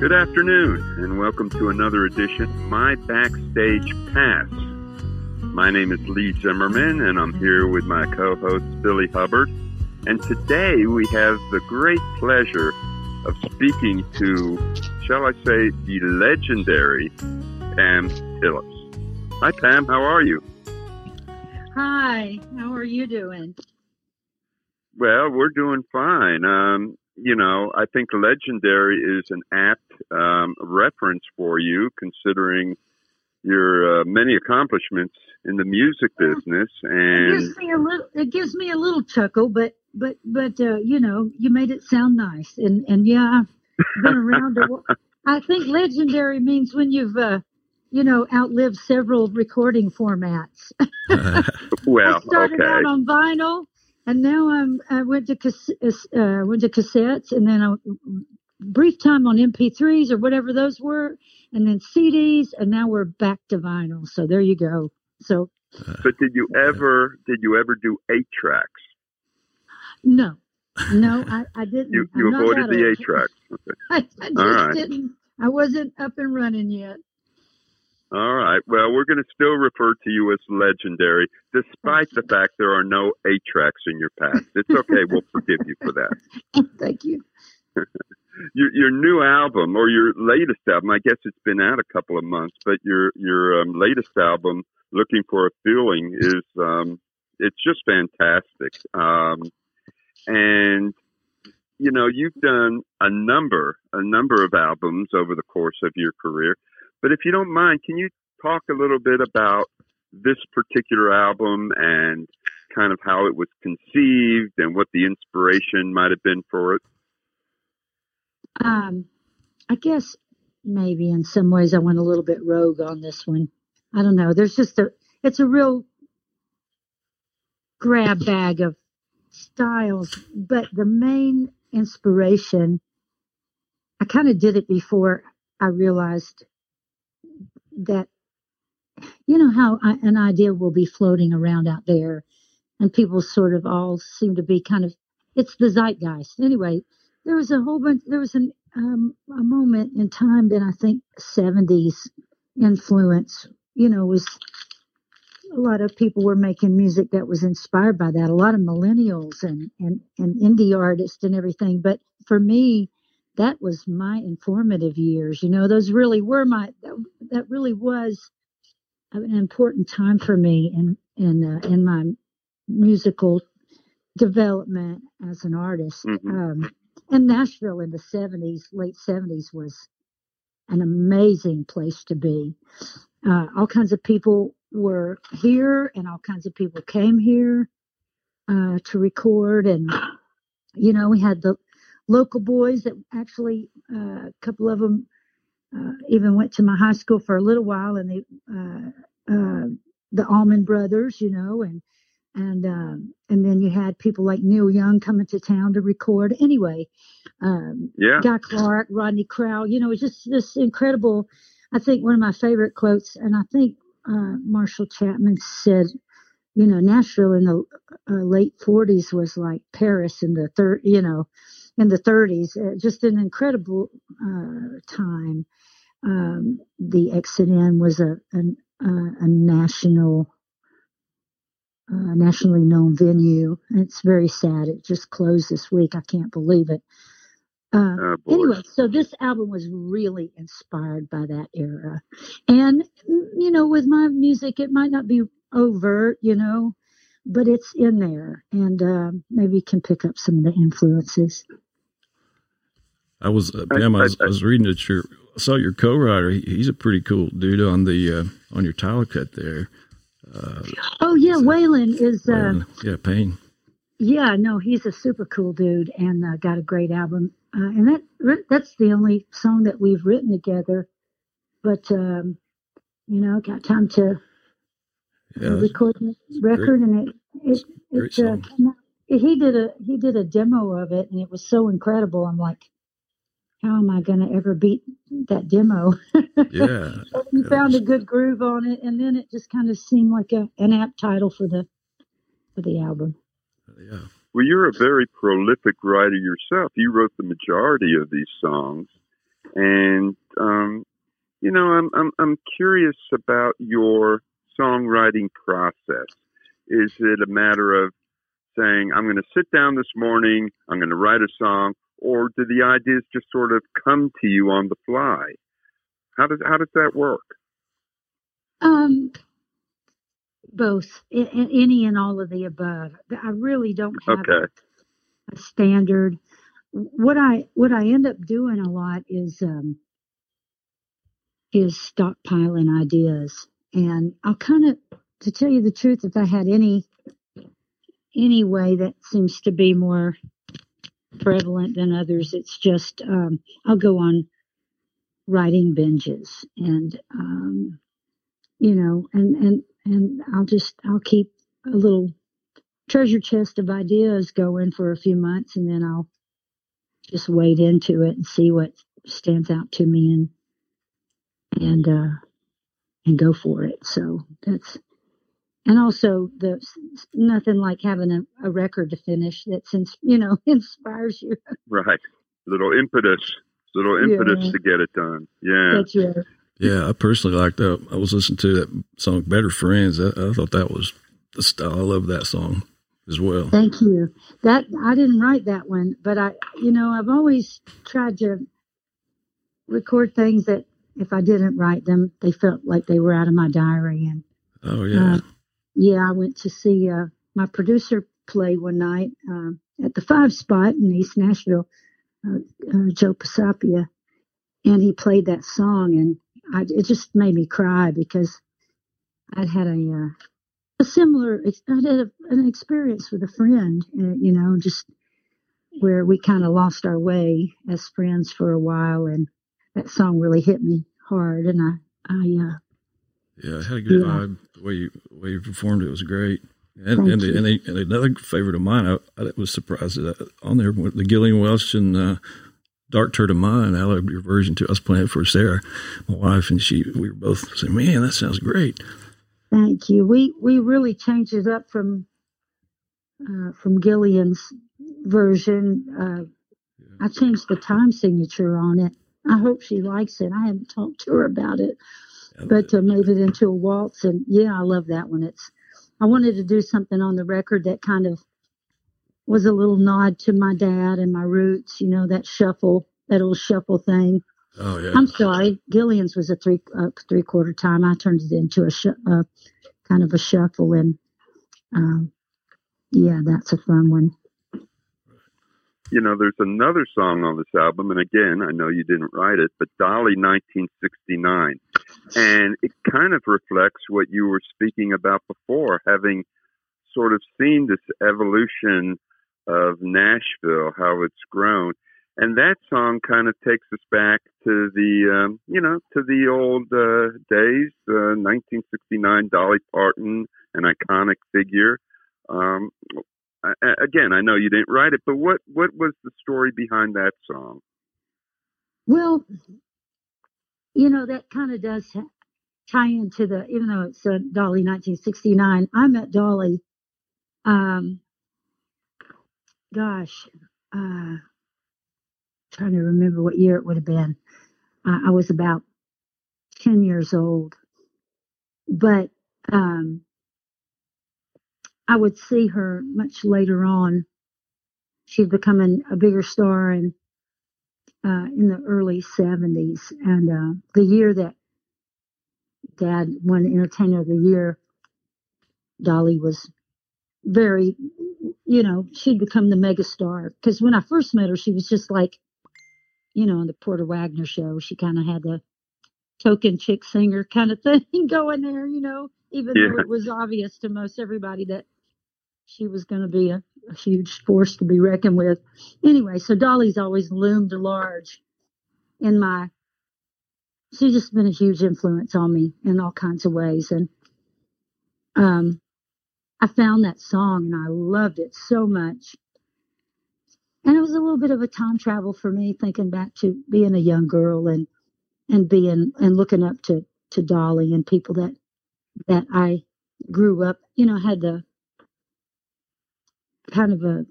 Good afternoon, and welcome to another edition of My Backstage Pass. My name is Lee Zimmerman, and I'm here with my co host, Billy Hubbard. And today we have the great pleasure of speaking to, shall I say, the legendary Pam Tillis. Hi, Pam, how are you? Hi, how are you doing? Well, we're doing fine. Um, you know, I think legendary is an apt um, reference for you, considering your uh, many accomplishments in the music business. And it gives me a little, it gives me a little chuckle, but but but uh, you know, you made it sound nice, and and yeah, I've been around. A, I think legendary means when you've uh, you know outlived several recording formats. well, I started okay. out on vinyl and now I'm I went to cas- uh, went to cassettes, and then a brief time on MP3s or whatever those were, and then CDs, and now we're back to vinyl. So there you go. So, but did you ever did you ever do eight tracks? No, no, I, I didn't. you you avoided the eight tracks. Okay. I, I just All right. didn't. I wasn't up and running yet. All right. Well, we're going to still refer to you as legendary, despite the fact there are no eight tracks in your past. It's okay. we'll forgive you for that. Thank you. Your, your new album or your latest album, I guess it's been out a couple of months, but your your um, latest album, "Looking for a Feeling," is um, it's just fantastic. Um, and you know, you've done a number a number of albums over the course of your career. But if you don't mind, can you talk a little bit about this particular album and kind of how it was conceived and what the inspiration might have been for it? Um, I guess maybe in some ways I went a little bit rogue on this one. I don't know. There's just a, it's a real grab bag of styles, but the main inspiration, I kind of did it before I realized that you know how I, an idea will be floating around out there and people sort of all seem to be kind of it's the zeitgeist. Anyway there was a whole bunch there was an um, a moment in time that i think 70s influence you know was a lot of people were making music that was inspired by that. A lot of millennials and and, and indie artists and everything. But for me that was my informative years. You know, those really were my that, that really was an important time for me in in uh, in my musical development as an artist. Mhm. Um, and Nashville in the seventies, late seventies, was an amazing place to be. Uh, all kinds of people were here, and all kinds of people came here uh, to record, and you know, we had the local boys that actually uh, a couple of them uh, even went to my high school for a little while, and they uh, uh, the Allman Brothers, you know, and and um, and then you had people like Neil Young coming to town to record. Anyway, um, Yeah. Guy Clark, Rodney Crowell, you know, it's just this incredible. I think one of my favorite quotes, and I think uh, Marshall Chapman said, you know, Nashville in the uh, late 40s was like Paris in the third, you know, in the 30s. Uh, just an incredible uh, time. Um, the Exit/In was a an, uh, a national, uh, nationally known venue. And it's very sad. It just closed this week. I can't believe it. Uh, Oh, anyway, so this album was really inspired by that era. And, you know, with my music, it might not be overt, you know, but it's in there. And um, maybe you can pick up some of the influences. I was uh, I- Pam. I, was, I- I was reading that your I saw your co-writer. He, he's a pretty cool dude on the uh, on your tile cut there. Uh, Oh, yeah, Is Waylon is, uh, uh, yeah, Payne. yeah, no, he's a super cool dude and uh, got a great album. Uh, and that that's the only song that we've written together. But, um, you know, got time to Yeah, record the record and it it, Great it uh, came out- he did a he did a demo of it and it was so incredible i'm like how am i going to ever beat that demo yeah. he Yeah, found a good groove on it and then it just kind of seemed like a an apt title for the for the album yeah. Well, you're a very prolific writer yourself. You wrote the majority of these songs. and um, you know, I'm I'm I'm curious about your songwriting process. Is it a matter of saying, I'm going to sit down this morning, I'm going to write a song, or do the ideas just sort of come to you on the fly? How does how does that work? Um, both, any and all of the above. I really don't have okay. a, a, standard. What I what I end up doing a lot is um, is stockpiling ideas, and I'll kind of, to tell you the truth, if I had any any way that seems to be more prevalent than others. It's just um, I'll go on writing binges, and um, you know, and and and I'll just I'll keep a little treasure chest of ideas going for a few months, and then I'll just wade into it and see what stands out to me and and uh and go for it. So that's and also the nothing like having a, a record to finish that since you know inspires you. Right. Little impetus little impetus yeah. to get it done. Yeah. That's right. Yeah i personally liked that. I was listening to that song better friends. I, I thought that was the style i love that song as well. Thank you. That i didn't write that one but i you know i've always tried to record things that if i didn't write them they felt like they were out of my diary and Oh yeah. Uh, yeah, I went to see uh, my producer play one night uh, at the Five Spot in East Nashville, uh, uh, Joe Pisapia, and he played that song, and I, it just made me cry because I'd had a uh, a similar I had a, an experience with a friend, you know, just where we kind of lost our way as friends for a while, and that song really hit me hard, and I I yeah, it had a good yeah. vibe. The way you the way you performed it was great. And and, the, and, and, another favorite of mine, I, I was surprised that on there the Gillian Welch and uh, Dark Turn of Mine. I loved your version too. I was playing it for Sarah, my wife, and she. We were both saying, "Man, that sounds great." Thank you. We we really changed it up from uh, from Gillian's version. Uh, yeah. I changed the time signature on it. I hope she likes it. I haven't talked to her about it but uh, made it into a waltz. And yeah, I love that one. It's I wanted to do something on the record that kind of was a little nod to my dad and my roots. You know that shuffle, that old shuffle thing. Oh yeah. I'm sorry, Gillian's was a three uh, three quarter time. I turned it into a sh- uh, kind of a shuffle, and um, yeah, that's a fun one you know, there's another song on this album, and again, I know you didn't write it, but Dolly 1969. And it kind of reflects what you were speaking about before, having sort of seen this evolution of Nashville, how it's grown. And that song kind of takes us back to the, um, you know, to the old uh, days, uh, 1969, Dolly Parton, an iconic figure. Um, again, I know you didn't write it, but what what was the story behind that song? Well, you know that kind of does tie into the even though it's a Dolly 1969. I met Dolly. Um, gosh, uh, trying to remember what year it would have been. Uh, I was about ten years old, but um, I would see her much later on. She'd become an, a bigger star in uh, in the early '70s, and uh, the year that Dad won Entertainer of the Year, Dolly was very, you know, she'd become the megastar. Because when I first met her, she was just like, you know, on the Porter Wagoner show, she kind of had the token chick singer kind of thing going there, you know, even yeah. though it was obvious to most everybody that she was going to be a, a, huge force to be reckoned with. Anyway, so Dolly's always loomed large in my. She's just been a huge influence on me in all kinds of ways, and um, I found that song and I loved it so much. And it was a little bit of a time travel for me, thinking back to being a young girl and and being and looking up to to Dolly and people that that I grew up, you know, had the kind of a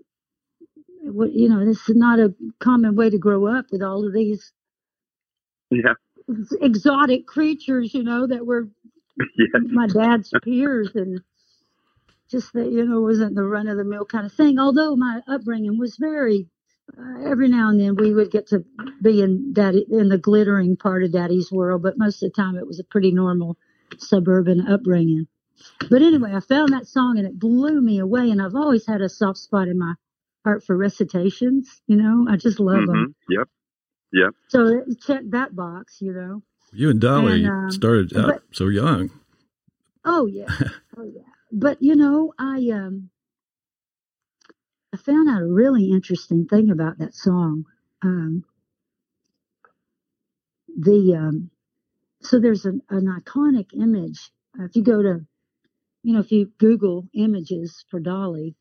what you know this is not a common way to grow up with all of these yeah. exotic creatures, you know, that were yes. my dad's peers and just that, you know, wasn't the run of the mill kind of thing. Although my upbringing was very, uh, every now and then we would get to be in daddy, in the glittering part of daddy's world, but most of the time it was a pretty normal suburban upbringing. But anyway, I found that song and it blew me away. And I've always had a soft spot in my heart for recitations. You know, I just love mm-hmm. them. Yep. Yep. So check that box, you know. You and Dolly and, um, started out but, so young. Oh yeah. oh yeah. But you know, I um I found out a really interesting thing about that song. Um the um so there's an, an iconic image. Uh, if you go to you know, if you Google images for Dolly,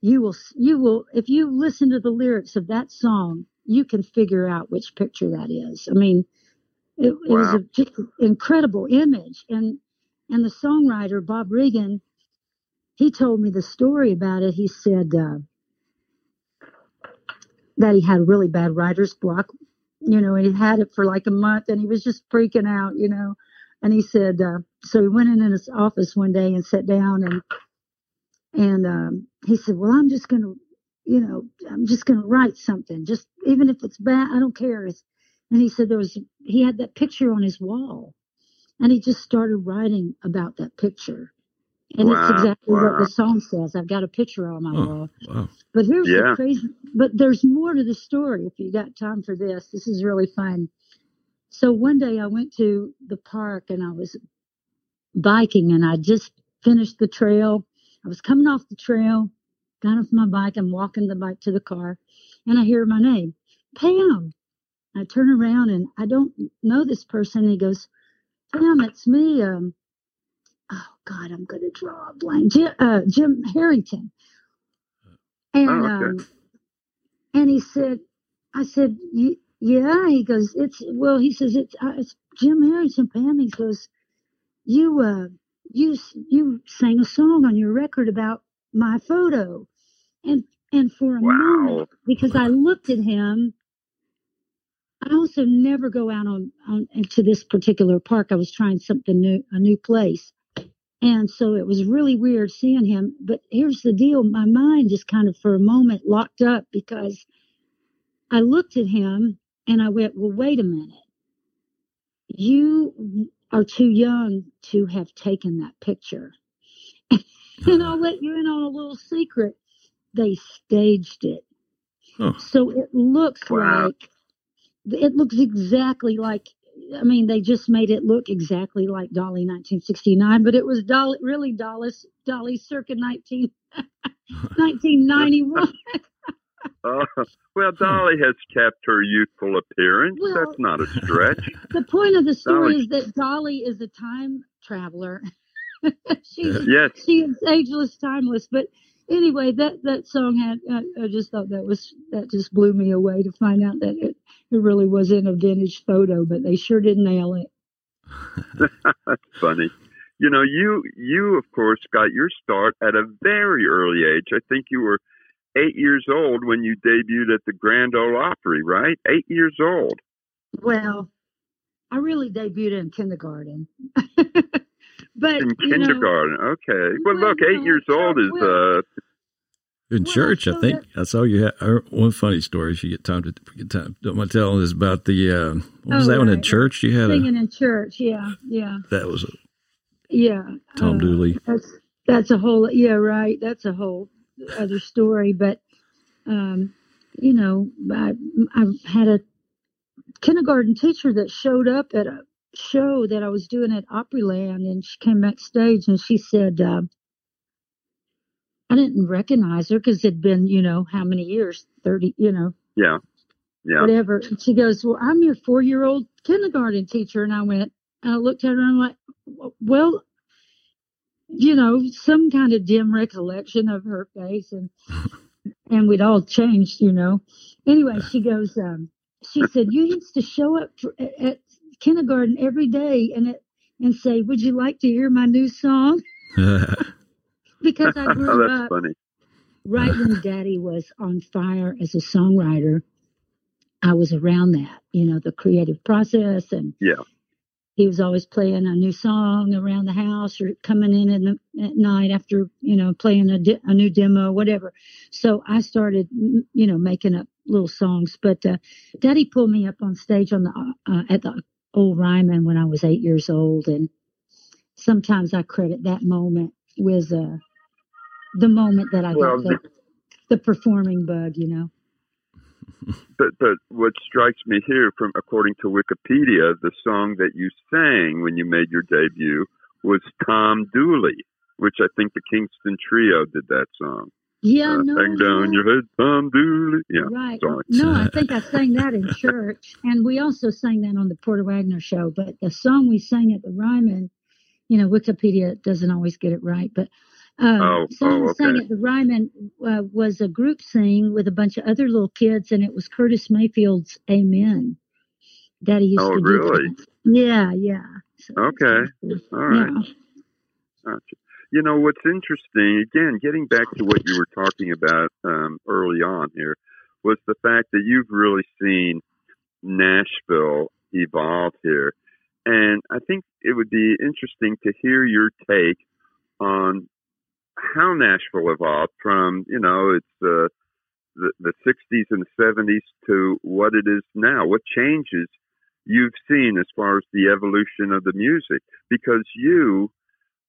you will you will if you listen to the lyrics of that song, you can figure out which picture that is. I mean, it, wow. it was a just incredible image, and and the songwriter Bob Regan, he told me the story about it. He said uh, that he had really bad writer's block, you know, and he had it for like a month, and he was just freaking out, you know. And he said, uh, so he went in, in his office one day and sat down and and um, he said, well, I'm just gonna, you know, I'm just gonna write something, just even if it's bad, I don't care. It's, and he said there was he had that picture on his wall, and he just started writing about that picture. And wow, it's exactly wow. what the song says. I've got a picture on my oh, wall. Wow. But here's yeah. the crazy. But there's more to the story. If you got time for this, this is really fun. So one day I went to the park and I was biking and I just finished the trail. I was coming off the trail, got off my bike, I'm walking the bike to the car, and I hear my name, Pam. I turn around and I don't know this person. He goes, Pam, it's me. Um, oh God, I'm going to draw a blank. Jim, uh, Jim Harrington. And oh, okay. um, and he said, I said, yeah. He goes, it's well. He says it's, uh, it's Jim Harrison, Pam. He goes, you uh, you you sang a song on your record about my photo, and and for a wow. moment, because I looked at him I also never go out on, on to this particular park. I was trying something new, a new place. And so it was really weird seeing him. But here's the deal my mind just kind of for a moment locked up because I looked at him and I went, well, wait a minute. You are too young to have taken that picture. and I'll uh-huh. let you in on a little secret. They staged it. So it looks wow. like it looks exactly like I mean, they just made it look exactly like Dolly 1969, but it was Dolly, really Dolly, Dolly circa 19, 1991. uh, well, Dolly has kept her youthful appearance. Well, That's not a stretch. The point of the story Dolly. is that Dolly is a time traveler. she's, yes. She is ageless, timeless, but anyway, that that song had I, I, just thought that was that just blew me away to find out that it, it really was in a vintage photo, but they sure did nail it. That's funny. You know, you you of course got your start at a very early age. I think you were eight years old when you debuted at the Grand Ole Opry, right? Eight years old. Well, I really debuted in kindergarten. But in kindergarten, know, okay. Well, look, eight years old is uh. In well, church, I think I saw you. Had, one funny story. If you get time to get time, don't mind telling is about the uh, what was oh, that right. one in church? You had singing a, in church. Yeah, yeah. That was a yeah. Tom uh, Dooley. That's that's a whole yeah right. That's a whole other story. But um, you know, I I've had a kindergarten teacher that showed up at a show that I was doing at Opryland, and she came backstage and she said, uh, I didn't recognize her because it'd been, you know, how many years? 30, you know. Yeah. Yeah. Whatever. And she goes, Well, I'm your four year old kindergarten teacher. And I went, and I looked at her and I'm like, Well, you know, some kind of dim recollection of her face and and we'd all changed, you know. Anyway, she goes, um, she said, You used to show up for, at kindergarten every day and it, and say, "Would you like to hear my new song?" because I grew up funny. right when Daddy was on fire as a songwriter. I was around that, you know, the creative process and yeah. He was always playing a new song around the house or coming in, in the, at night after, you know, playing a, a new demo, whatever. So I started, you know, making up little songs. But uh, Daddy pulled me up on stage on the uh, at the old Ryman when I was eight years old, and sometimes I credit that moment with uh, the moment that I well, got the, the performing bug, you know but but what strikes me here, from according to Wikipedia, the song that you sang when you made your debut was Tom Dooley, which I think the Kingston Trio did that song. Yeah, uh, no, hang down your head, Tom Dooley. Yeah, right. Sorry. No, I think I sang that in church, and we also sang that on the Porter Wagoner show. But the song we sang at the Ryman, you know, Wikipedia doesn't always get it right, but um, oh, oh, okay. sang at the Ryman uh, was a group sing with a bunch of other little kids, and it was Curtis Mayfield's "Amen." Daddy used oh, to do Oh, really? Yeah, yeah. So, okay, all right. Yeah. Gotcha. You know what's interesting? Again, getting back to what you were talking about um, early on here, was the fact that you've really seen Nashville evolve here, and I think it would be interesting to hear your take on how Nashville evolved from, you know, it's uh, the, the 60s and 70s to what it is now. What changes you've seen as far as the evolution of the music? Because you,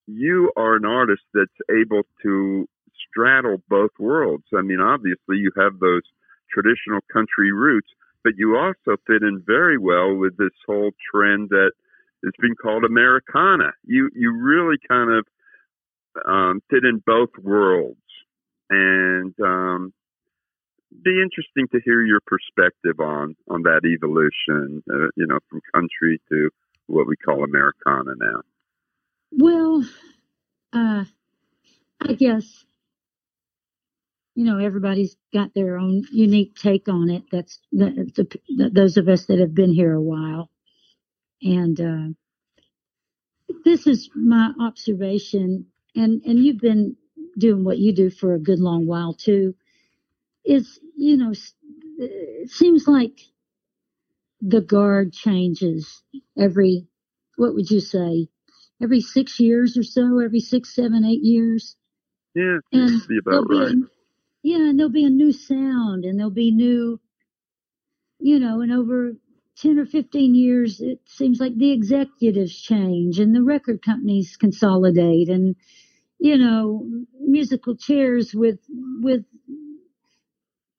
you are an artist that's able to straddle both worlds. I mean, obviously you have those traditional country roots, but you also fit in very well with this whole trend that has been called Americana. You you really kind of um, fit in both worlds, and um, be interesting to hear your perspective on on that evolution. Uh, you know, from country to what we call Americana now. Well, uh, I guess you know everybody's got their own unique take on it. That's the, the, the, those of us that have been here a while, and uh, this is my observation and and you've been doing what you do for a good long while too is you know it seems like the guard changes every what would you say every six years or so every six seven eight years. Yeah and be about right a, yeah and there'll be a new sound and there'll be new you know and over 10 or 15 years it seems like the executives change and the record companies consolidate and you know, musical chairs with with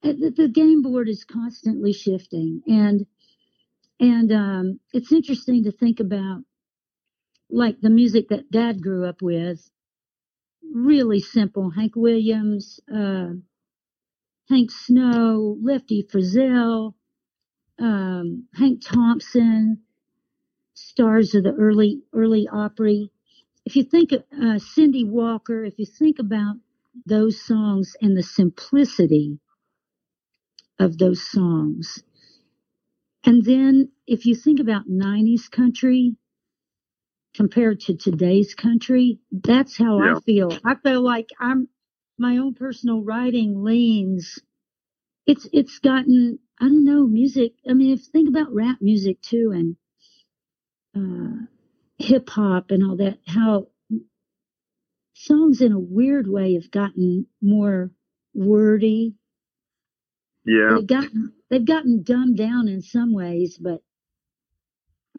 uh, the game board is constantly shifting. And and um, it's interesting to think about like the music that dad grew up with. Really simple. Hank williams uh, hank snow lefty frizzell um, hank thompson stars of the early early opry if you think of uh, Cindy Walker, if you think about those songs and the simplicity of those songs, and then if you think about 90s country compared to today's country, that's how yeah. I feel. I feel like I'm my own personal writing leans. It's it's gotten I don't know music. I mean, if think about rap music too, and uh, hip hop and all that, how songs in a weird way have gotten more wordy. Yeah. They've gotten they've gotten dumbed down in some ways, but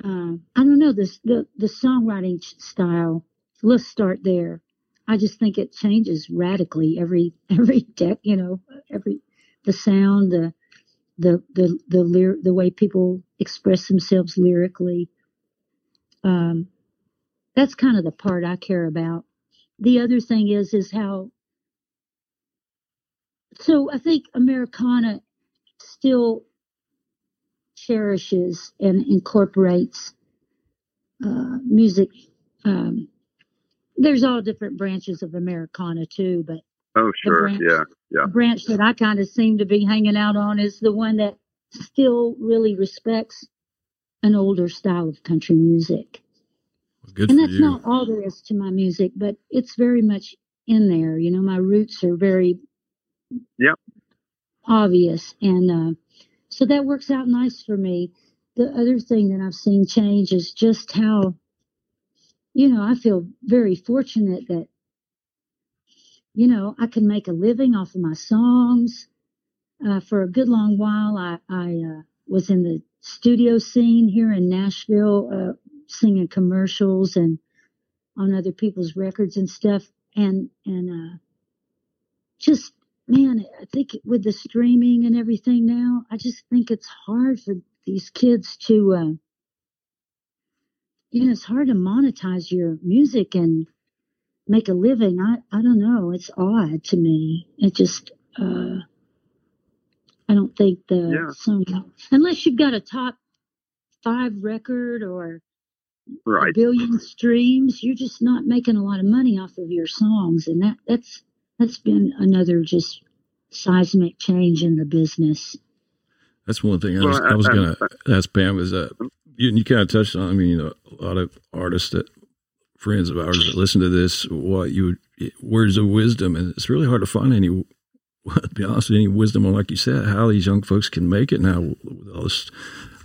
uh, I don't know this the the songwriting style. Let's start there. I just think it changes radically every every deck. You know, every the sound, the the the the lyric, the way people express themselves lyrically. Um, that's kind of the part I care about. The other thing is, is how, so I think Americana still cherishes and incorporates uh, music. Um, there's all different branches of Americana too, but oh sure, branch, yeah, yeah. Branch that I kind of seem to be hanging out on is the one that still really respects an older style of country music. Good and that's you. not all there is to my music, but it's very much in there. You know, my roots are very yep. obvious. And uh, so that works out nice for me. The other thing that I've seen change is just how, you know, I feel very fortunate that, you know, I can make a living off of my songs. Uh, for a good long while, I, I uh, was in the studio scene here in Nashville, uh, singing commercials and on other people's records and stuff. And, and, uh, just, man, I think with the streaming and everything now, I just think it's hard for these kids to, uh, you know, it's hard to monetize your music and make a living. I, I don't know. It's odd to me. It just, uh, I don't think the Yeah. song, unless you've got a top five record or a Right. billion streams, you're just not making a lot of money off of your songs, and that that's that's been another just seismic change in the business. That's one thing I Well, was, I was I- going to ask Pam is that mm-hmm. you, you kind of touched on. I mean, you know, a lot of artists that friends of ours that listen to this, what you would, words of wisdom, and it's really hard to find any. To be honest, any wisdom on, like you said, how these young folks can make it now with all this,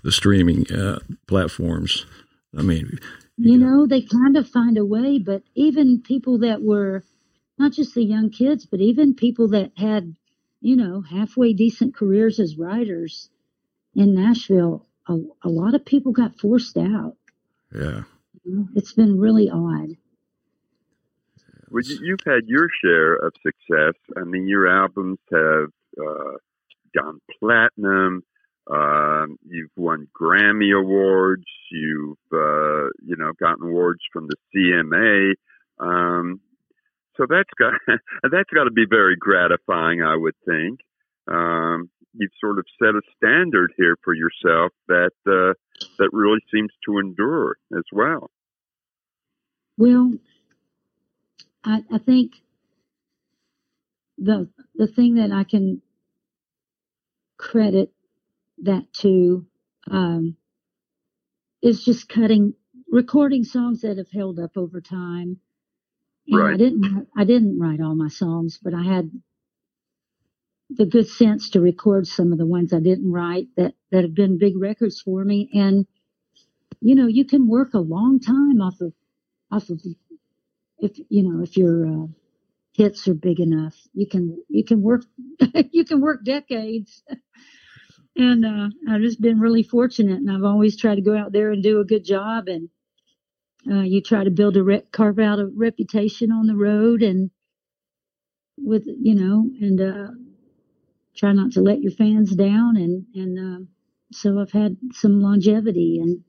the streaming uh, platforms. I mean, You know, they kind of find a way, but even people that were not just the young kids, but even people that had, you know, halfway decent careers as writers in Nashville, a, a lot of people got forced out. yeah, You know, It's been really odd. Well, you- you've had your share of success. I mean, your albums have uh, gone platinum. Um, you've won Grammy awards. You've uh, you know gotten awards from the CMA. Um, so that's got that's got to be very gratifying, I would think. Um, you've sort of set a standard here for yourself that uh, that really seems to endure as well. Well, I, I think the the thing that I can credit that to um, is just cutting recording songs that have held up over time. And I didn't I didn't write all my songs, but I had the good sense to record some of the ones I didn't write that that have been big records for me. And you know, you can work a long time off of off of if you know if your uh, hits are big enough you can you can work you can work decades and uh, i've just been really fortunate and i've always tried to go out there and do a good job and uh, you try to build a re- carve out a reputation on the road and with you know and uh, try not to let your fans down and and uh, so i've had some longevity and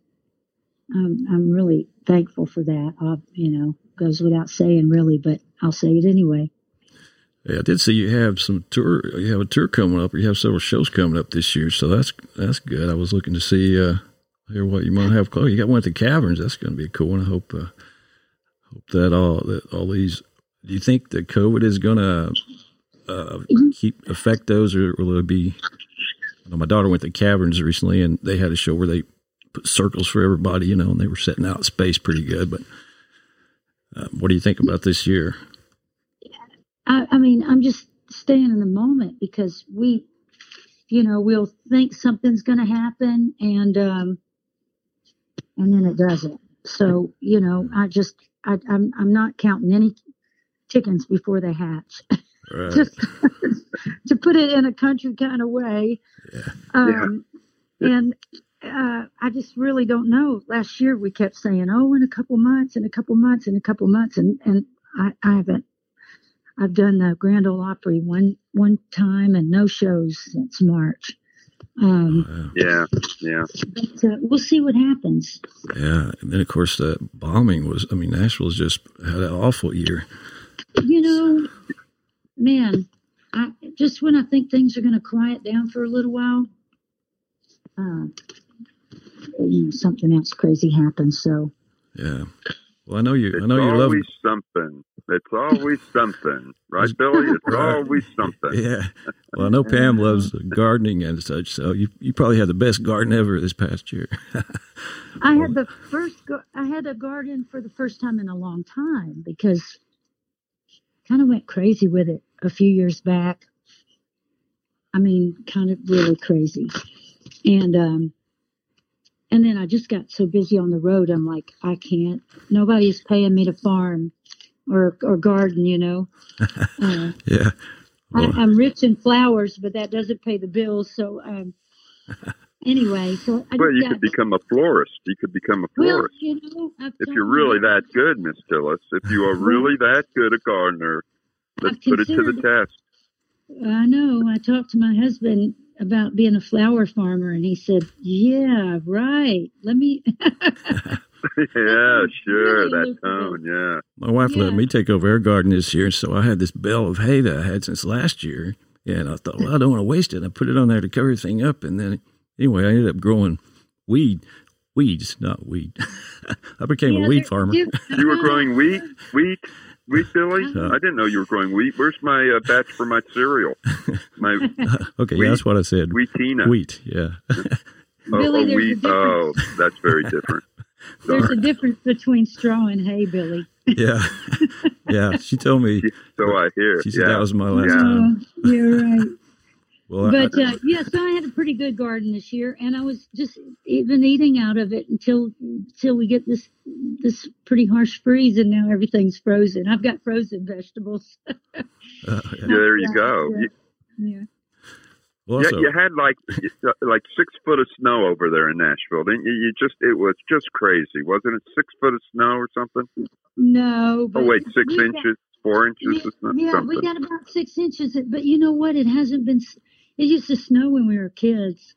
I'm, I'm really thankful for that. I've, you know, goes without saying, really, but I'll say it anyway. Yeah, I did see you have some tour. You have a tour coming up, you have several shows coming up this year. So that's that's good. I was looking to see uh, hear what you might have. Oh, you got one at the Caverns. That's going to be cool and I hope uh, hope that all that all these. Do you think that COVID is going to uh, keep affect those, or will it be? I know my daughter went to Caverns recently, and they had a show where they put circles for everybody, you know, and they were setting out space pretty good. But uh, what do you think about this year? I, I mean, I'm just staying in the moment because we, you know, we'll think something's going to happen and, um, and then it doesn't. So, you know, I just, I, I'm, I'm not counting any chickens before they hatch. Right. just to put it in a country kind of way. Yeah. Um, And uh, I just really don't know. Last year we kept saying, "Oh, in a couple months, in a couple months, in a couple months," and and I, I haven't. I've done the Grand Ole Opry one one time and no shows since March. Um, Yeah, yeah. but uh, we'll see what happens. Yeah, and then of course the bombing was. I mean, Nashville's just had an awful year. You know, man, I just when I think things are going to quiet down for a little while, uh, you know, something else crazy happens. So Yeah. Well, I know you. It's I know you love. always something. It's always something, right, Billy? It's Right. always something. Yeah. Well, I know Pam loves gardening and such. So you you probably had the best garden ever this past year. I had the first. I had a garden for the first time in a long time because kind of went crazy with it a few years back. I mean, kind of really crazy. and um, and then I just got so busy on the road. I'm like, I can't. Nobody's paying me to farm or or garden. You know. Uh, yeah. Well, I, am rich in flowers, but that doesn't pay the bills. So um, anyway, so I well, you could become a florist. You could become a florist. Well, you know, if you're really that good, Miss Tillis, if you are really that good a gardener, let's put it to the test. I know. I talked to my husband about being a flower farmer, and he said, "Yeah, right. Let me." yeah, sure. That tone, yeah. My wife yeah. let me take over her garden this year, so I had this bale of hay that I had since last year. And I thought, well, I don't want to waste it. I put it on there to cover everything up, and then anyway, I ended up growing weed, weeds, not weed. I became yeah, a weed farmer. You were growing wheat, wheat, wheat, Billy. Uh, I didn't know you were growing wheat. Where's my uh, batch for my cereal? My okay, wheat, yeah, that's what I said. Wheatena. Wheat, yeah. oh, Billy, oh, wheat. Oh, that's very different. There's a difference between straw and hay, Billy. yeah, yeah. She told me. So I hear. She said yeah. that was my last yeah. time. Oh, you're right. Well, but I, uh, yeah, so I had a pretty good garden this year, and I was just even eating out of it until until we get this this pretty harsh freeze, and now everything's frozen. I've got frozen vegetables. uh, yeah. there you go. Yeah. yeah. Well, yeah, you had like like six foot of snow over there in Nashville, didn't you? You just it was just crazy, wasn't it? Six foot of snow or something? No. oh wait, six inches, got, four inches, yeah, yeah we got about six inches. But you know what? It hasn't been. It used to snow when we were kids,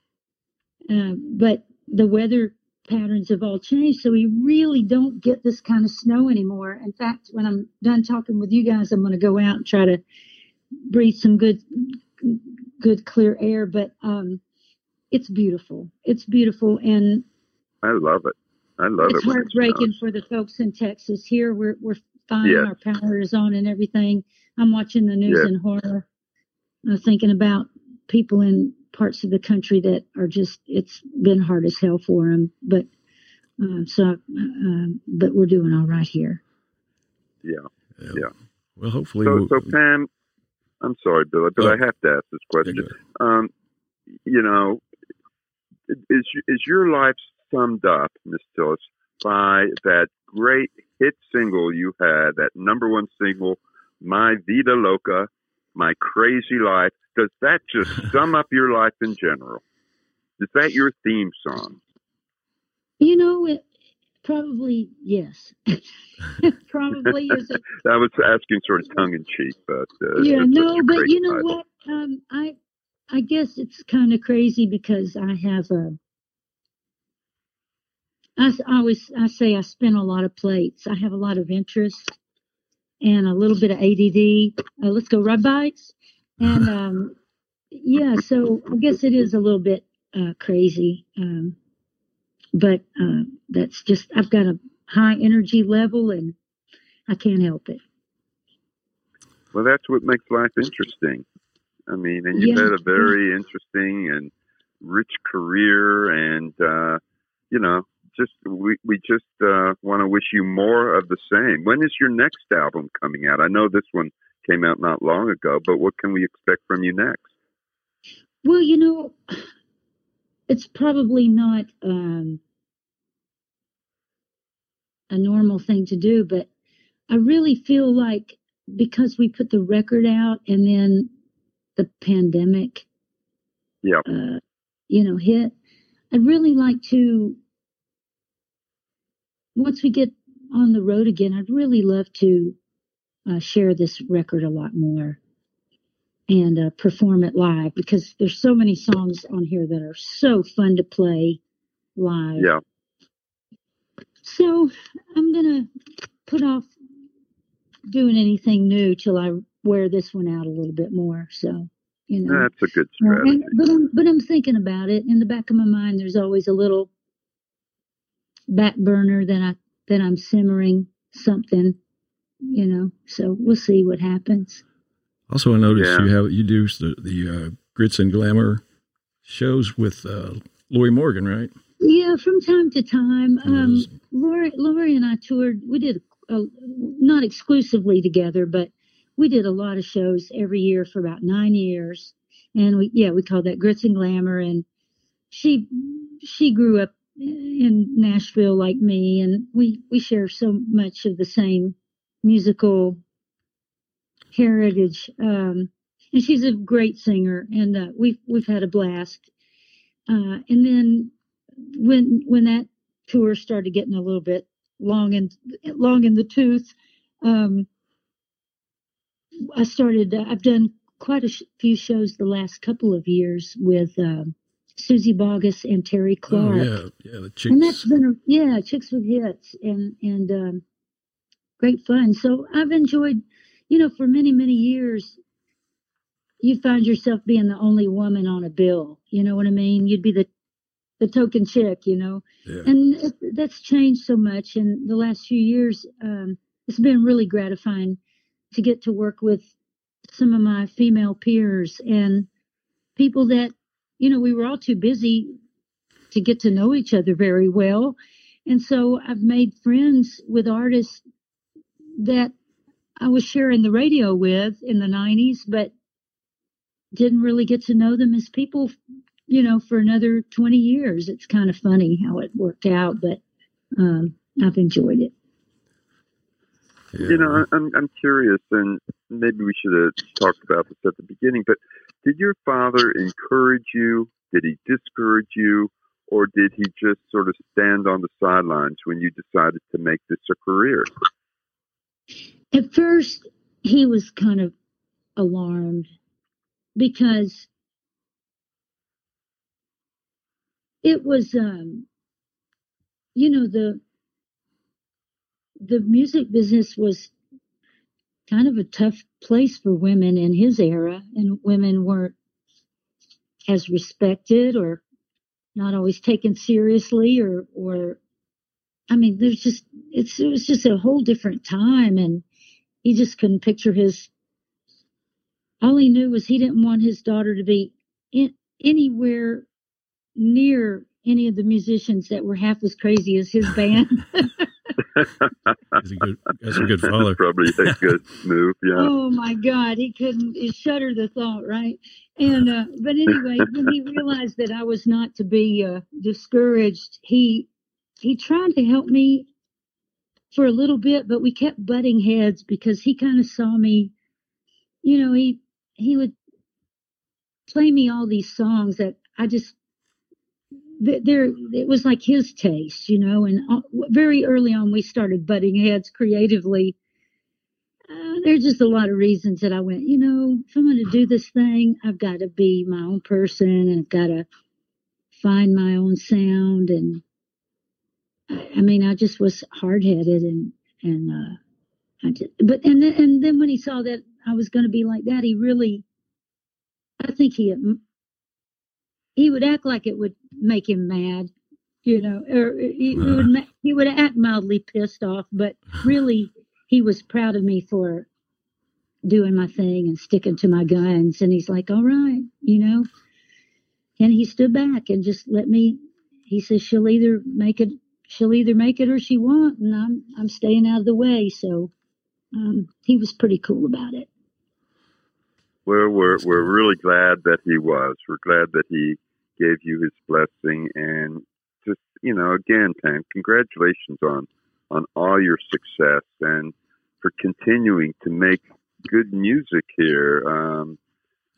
uh, but the weather patterns have all changed, so we really don't get this kind of snow anymore. In fact, when I'm done talking with you guys, I'm going to go out and try to breathe some good good clear air, but um, it's beautiful. It's beautiful, and I love it. I love it's it. It's heartbreaking for the folks in Texas. Here, we're we're fine. Yes. Our power is on and everything. I'm watching the news yes. in horror, uh, thinking about people in parts of the country that are just. It's been hard as hell for them, but uh, so, uh, but we're doing all right here. Yeah, yeah. Well, hopefully. So, we'll, so Pam, I'm sorry, Billy, but oh. I have to ask this question. Um, you know, is is your life summed up, Miss Tillis, by that great hit single you had, that number one single, "Mi Vida Loca," "My Crazy Life"? Does that just sum up your life in general? Is that your theme song? You know, it, Probably yes. Probably is. I was asking sort of tongue in cheek, but uh, yeah, no, but you know title. what? Um, I I guess it's kind of crazy because I have a. I always I say I spin a lot of plates. I have a lot of interest and a little bit of ADD. Uh, let's go rub bikes. and um, yeah, so I guess it is a little bit uh, crazy. Um, but uh, that's just I've got a high energy level and I can't help it. Well, that's what makes life interesting. I mean, and you've yeah. had a very interesting and rich career, and uh, you know, just we we just uh, want to wish you more of the same. When is your next album coming out? I know this one came out not long ago, but what can we expect from you next? Well, you know, it's probably not um, a normal thing to do, but I really feel like because we put the record out and then the pandemic, yeah, uh, you know, hit. I'd really like to once we get on the road again. I'd really love to uh, share this record a lot more and uh, perform it live because there's so many songs on here that are so fun to play live. Yeah. So I'm gonna put off doing anything new till I wear this one out a little bit more. So you know, that's a good strategy. and, but I'm but I'm thinking about it. In the back of my mind, there's always a little back burner that I that I'm simmering something. You know, so we'll see what happens. Also, I noticed yeah. you have you do the the uh, grits and glamour shows with uh, Lorrie Morgan, right? Yeah, from time to time. Um, Lorrie, Lorrie and I toured. We did a, not exclusively together, but we did a lot of shows every year for about nine years. And we, yeah, we called that grits and glamour. And she she grew up in Nashville like me, and we we share so much of the same musical heritage. Um, and she's a great singer, and uh, we've we've had a blast. Uh, and then when when that tour started getting a little bit long and long in the tooth, um, I started. Uh, I've done quite a few shows the last couple of years with um, Suzy Bogguss and Terri oh, Clark. Oh, yeah, yeah, the chicks. And that's been a, yeah, chicks with hits and and um, great fun. So I've enjoyed, you know, for many many years. You find yourself being the only woman on a bill. You know what I mean? You'd be the the token chick, you know. Yeah. And it, that's changed so much in the last few years. Um, it's been really gratifying to get to work with some of my female peers and people that, you know, we were all too busy to get to know each other very well. And so I've made friends with artists that I was sharing the radio with in the 90s, but didn't really get to know them as people, you know, for another 20 years. It's kind of funny how it worked out, but um, I've enjoyed it. Yeah. You know, I'm I'm curious, and maybe we should have talked about this at the beginning. But did your father encourage you? Did he discourage you, or did he just sort of stand on the sidelines when you decided to make this a career? At first, he was kind of alarmed because it was, um, you know, the the music business was kind of a tough place for women in his era, and women weren't as respected or not always taken seriously or or I mean there's just it's it was just a whole different time and he just couldn't picture his all he knew was he didn't want his daughter to be in, anywhere near any of the musicians that were half as crazy as his band. He's a good, that's a good father. Probably a good move. Yeah. Oh my God, he couldn't. It shudder the thought, right? And uh, but anyway, when he realized that I was not to be uh, discouraged, he he tried to help me for a little bit, but we kept butting heads because he kind of saw me. You know, he he would play me all these songs that I just there it was like his taste, you know. And uh, very early on, we started butting heads creatively. Uh, there's just a lot of reasons that I went, you know, if I'm going to do this thing, I've got to be my own person and I've got to find my own sound. And I, I mean, I just was hard headed and, and, uh, I just, but, and then, and then when he saw that I was going to be like that, he really, I think he he would act like it would make him mad, you know, or he, uh. would he would act mildly pissed off, but really he was proud of me for doing my thing and sticking to my guns. And he's like, "All right, you know," and he stood back and just let me. He says she'll either make it, she'll either make it or she won't, and I'm I'm staying out of the way. So um, he was pretty cool about it. Well, we're we're really glad that he was. We're glad that he gave you his blessing and just you know again Pam congratulations on on all your success and for continuing to make good music here um,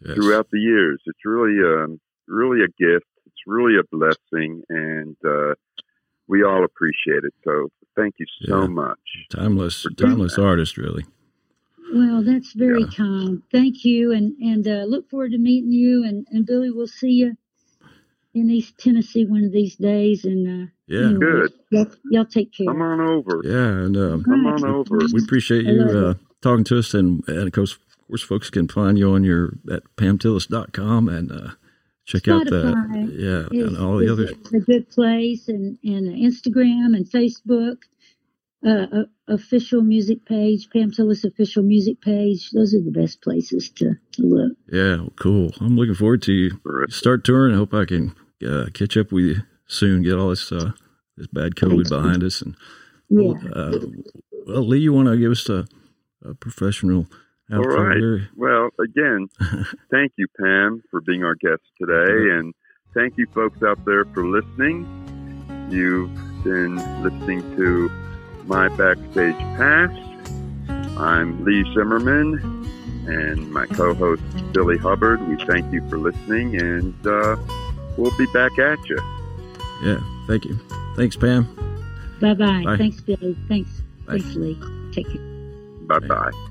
yes. throughout the years it's really um, really a gift it's really a blessing and uh, we all appreciate it so thank you so yeah. much timeless timeless that. artist really well, that's very yeah. kind. Thank you, and and uh, look forward to meeting you. And and Billy, we'll see you in East Tennessee one of these days. And uh, yeah, anyway, good. Y'all, y'all, take care. Come on over. Yeah, and um, come on over. We appreciate you uh, talking to us, and, and of course, of course, folks can find you on your at pamtillis.com and uh, check Spotify out the yeah and all the other a good place, and and Instagram and Facebook uh, official music page, Pam Tillis official music page. Those are the best places to, to look. Yeah, cool. I'm looking forward to you start touring. I hope I can uh, catch up with you soon. Get all this uh, this bad COVID behind us. And yeah. Uh, well, Lee, you want to give us a, a professional all right. Here? Well, again, thank you, Pam, for being our guest today, and thank you, folks out there, for listening. You've been listening to my backstage pass. I'm Lee Zimmerman and my co-host Billy Hubbard. We thank you for listening, and uh, we'll be back at you. Yeah, thank you. Thanks, Pam. Bye-bye. Bye. Thanks, Billy. Thanks. Bye. Thanks, Lee. Take care. Bye bye.